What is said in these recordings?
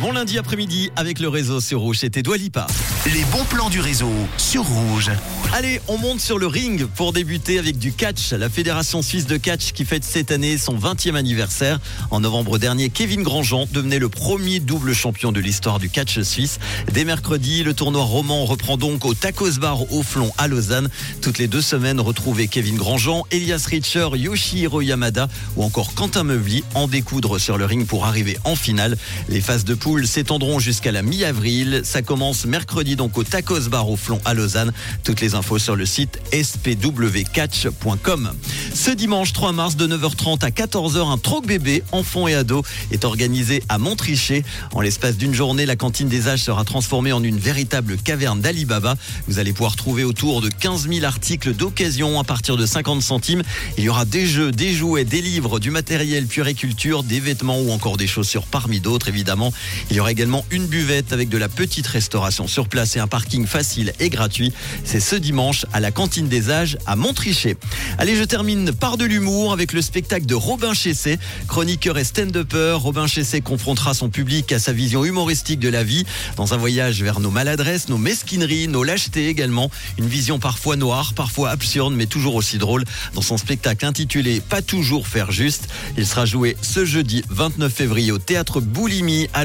Bon lundi après-midi avec le réseau sur Rouge. C'était Doualipa. Les bons plans du réseau sur Rouge. Allez, on monte sur le ring pour débuter avec du catch. La Fédération suisse de catch qui fête cette année son 20e anniversaire. En novembre dernier, Kevin Grandjean devenait le premier double champion de l'histoire du catch suisse. Dès mercredi, le tournoi roman reprend donc au Tacos Bar au Flon à Lausanne. Toutes les deux semaines, retrouvez Kevin Grandjean, Elias Richer, Yoshihiro Yamada ou encore Quentin Meuvli en découdre sur le ring pour arriver en finale. Les phases de poule s'étendront jusqu'à la mi-avril. Ça commence mercredi donc au Tacos Bar au Flon à Lausanne. Toutes les infos sur le site spwcatch.com. Ce dimanche 3 mars de 9h30 à 14h, un troc bébé, enfants et ados est organisé à Montrichet. En l'espace d'une journée, la cantine des âges sera transformée en une véritable caverne d'Alibaba. Vous allez pouvoir trouver autour de 15 000 articles d'occasion à partir de 50 centimes. Il y aura des jeux, des jouets, des livres, du matériel puriculture, des vêtements ou encore des chaussures parmi d'autres évidemment. Il y aura également une buvette avec de la petite restauration sur place et un parking facile et gratuit. C'est ce dimanche à la cantine des âges à Montrichet. Allez, je termine par de l'humour avec le spectacle de Robin Chessé, chroniqueur et stand-upper. Robin Chessé confrontera son public à sa vision humoristique de la vie dans un voyage vers nos maladresses, nos mesquineries, nos lâchetés également. Une vision parfois noire, parfois absurde, mais toujours aussi drôle. Dans son spectacle intitulé Pas toujours faire juste, il sera joué ce jeudi 29 février au théâtre Boulimi à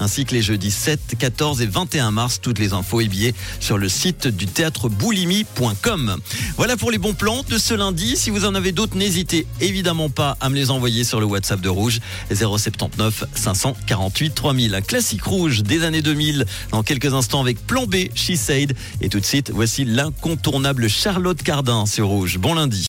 Ainsi que les jeudis 7, 14 et 21 mars. Toutes les infos et billets sur le site du théâtre boulimi.com. Voilà pour les bons plans de ce lundi. Si vous en avez d'autres, n'hésitez évidemment pas à me les envoyer sur le WhatsApp de Rouge 079 548 3000. Un classique rouge des années 2000 dans quelques instants avec Plan B, She Said. Et tout de suite, voici l'incontournable Charlotte Cardin sur Rouge. Bon lundi.